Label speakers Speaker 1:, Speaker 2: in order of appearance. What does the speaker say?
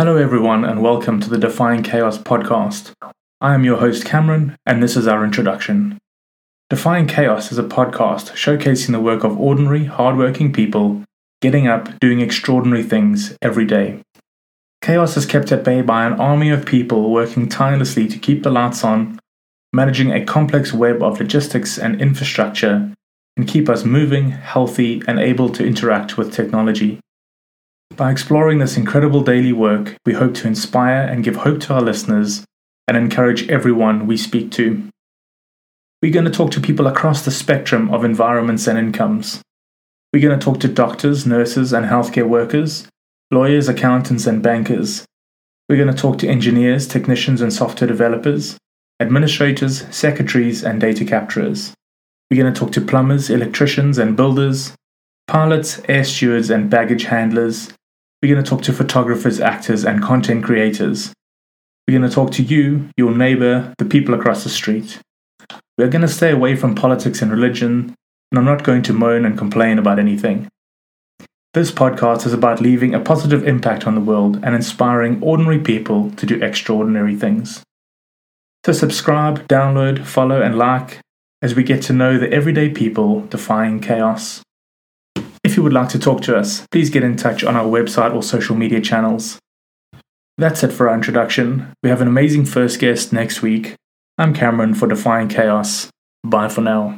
Speaker 1: Hello, everyone, and welcome to the Defying Chaos podcast. I am your host, Cameron, and this is our introduction. Defying Chaos is a podcast showcasing the work of ordinary, hardworking people getting up, doing extraordinary things every day. Chaos is kept at bay by an army of people working tirelessly to keep the lights on, managing a complex web of logistics and infrastructure, and keep us moving, healthy, and able to interact with technology. By exploring this incredible daily work, we hope to inspire and give hope to our listeners and encourage everyone we speak to. We're going to talk to people across the spectrum of environments and incomes. We're going to talk to doctors, nurses, and healthcare workers, lawyers, accountants, and bankers. We're going to talk to engineers, technicians, and software developers, administrators, secretaries, and data capturers. We're going to talk to plumbers, electricians, and builders, pilots, air stewards, and baggage handlers, we're going to talk to photographers, actors, and content creators. We're going to talk to you, your neighbor, the people across the street. We're going to stay away from politics and religion, and I'm not going to moan and complain about anything. This podcast is about leaving a positive impact on the world and inspiring ordinary people to do extraordinary things. So, subscribe, download, follow, and like as we get to know the everyday people defying chaos. You would like to talk to us, please get in touch on our website or social media channels. That's it for our introduction. We have an amazing first guest next week. I'm Cameron for Defying Chaos. Bye for now.